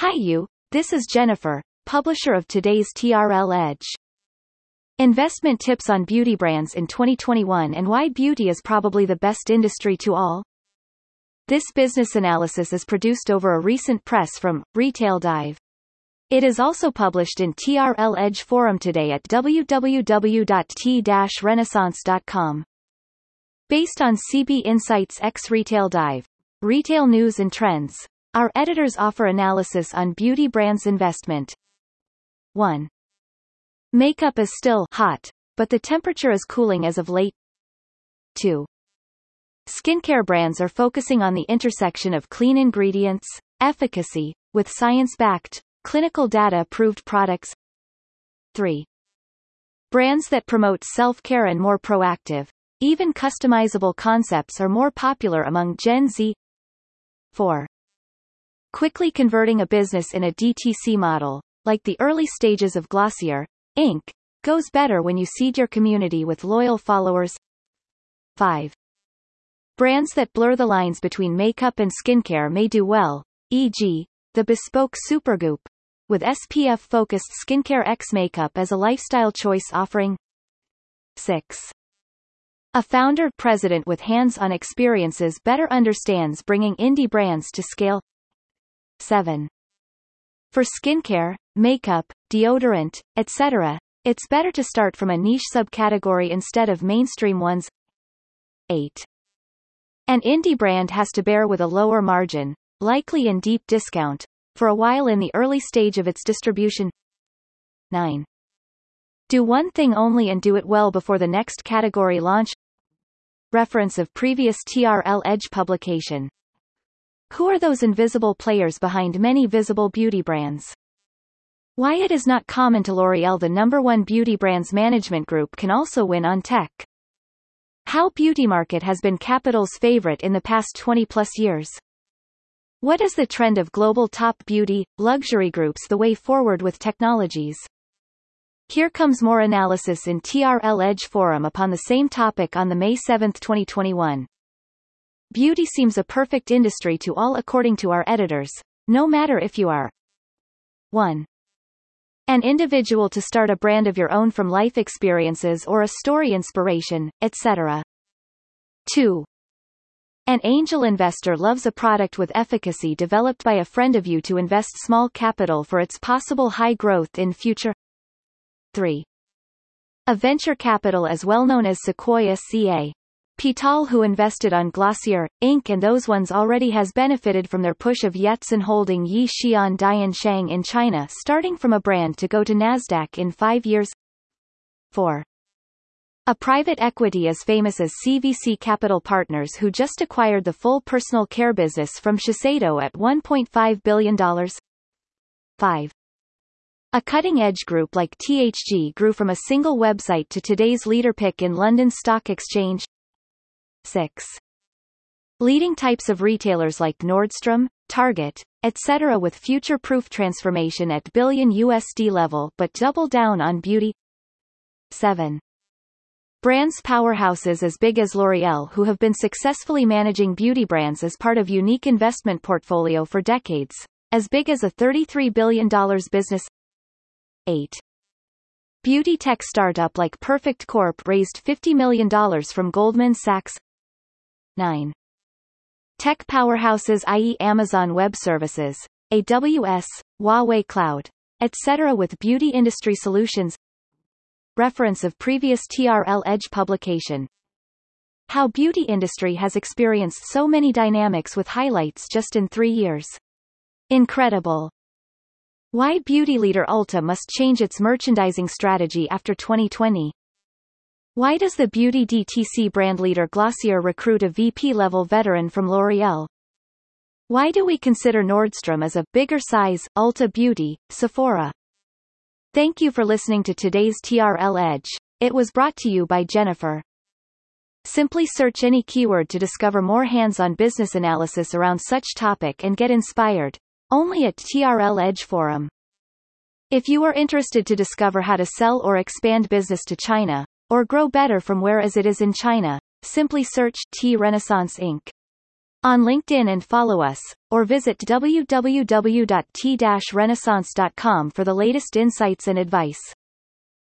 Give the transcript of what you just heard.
Hi you, this is Jennifer, publisher of today's TRL Edge. Investment tips on beauty brands in 2021 and why beauty is probably the best industry to all. This business analysis is produced over a recent press from Retail Dive. It is also published in TRL Edge forum today at www.t-renaissance.com. Based on CB Insights X Retail Dive, Retail News and Trends, our editors offer analysis on beauty brands investment. 1. Makeup is still hot, but the temperature is cooling as of late. 2. Skincare brands are focusing on the intersection of clean ingredients, efficacy, with science-backed, clinical data-approved products. 3. Brands that promote self-care and more proactive, even customizable concepts are more popular among Gen Z. 4. Quickly converting a business in a DTC model, like the early stages of Glossier, Inc., goes better when you seed your community with loyal followers. 5. Brands that blur the lines between makeup and skincare may do well, e.g., the bespoke Supergoop, with SPF-focused Skincare X makeup as a lifestyle choice offering. 6. A founder-president with hands-on experiences better understands bringing indie brands to scale. 7. For skincare, makeup, deodorant, etc., it's better to start from a niche subcategory instead of mainstream ones. 8. An indie brand has to bear with a lower margin, likely in deep discount, for a while in the early stage of its distribution. 9. Do one thing only and do it well before the next category launch. Reference of previous TRL Edge publication. Who are those invisible players behind many visible beauty brands? Why it is not common to L'Oreal the number one beauty brands management group can also win on tech. How beauty market has been capital's favorite in the past 20 plus years. What is the trend of global top beauty, luxury groups the way forward with technologies? Here comes more analysis in TRL Edge Forum upon the same topic on the May 7, 2021. Beauty seems a perfect industry to all according to our editors, no matter if you are 1. An individual to start a brand of your own from life experiences or a story inspiration, etc. 2. An angel investor loves a product with efficacy developed by a friend of you to invest small capital for its possible high growth in future. 3. A venture capital as well known as Sequoia CA, Pital who invested on Glossier, Inc. and those ones already has benefited from their push of Yatsen holding Yi Xian Dian Shang in China starting from a brand to go to Nasdaq in five years. 4. A private equity as famous as CVC Capital Partners who just acquired the full personal care business from Shiseido at $1.5 billion. 5. A cutting-edge group like THG grew from a single website to today's leader pick in London Stock Exchange. 6. Leading types of retailers like Nordstrom, Target, etc. with future-proof transformation at billion USD level but double down on beauty. 7. Brands powerhouses as big as L'Oreal who have been successfully managing beauty brands as part of unique investment portfolio for decades, as big as a $33 billion business. 8. Beauty tech startup like Perfect Corp raised $50 million from Goldman Sachs. 9. Tech powerhouses i.e. Amazon Web Services, AWS, Huawei Cloud, etc. with beauty industry solutions Reference of previous TRL Edge publication How beauty industry has experienced so many dynamics with highlights just in three years. Incredible. Why beauty leader Ulta must change its merchandising strategy after 2020 why does the beauty DTC brand leader Glossier recruit a VP-level veteran from L'Oreal? Why do we consider Nordstrom as a bigger size, Ulta Beauty, Sephora? Thank you for listening to today's TRL Edge. It was brought to you by Jennifer. Simply search any keyword to discover more hands-on business analysis around such topic and get inspired. Only at TRL Edge Forum. If you are interested to discover how to sell or expand business to China, or grow better from where as it is in China, simply search T Renaissance Inc. on LinkedIn and follow us, or visit www.t-renaissance.com for the latest insights and advice.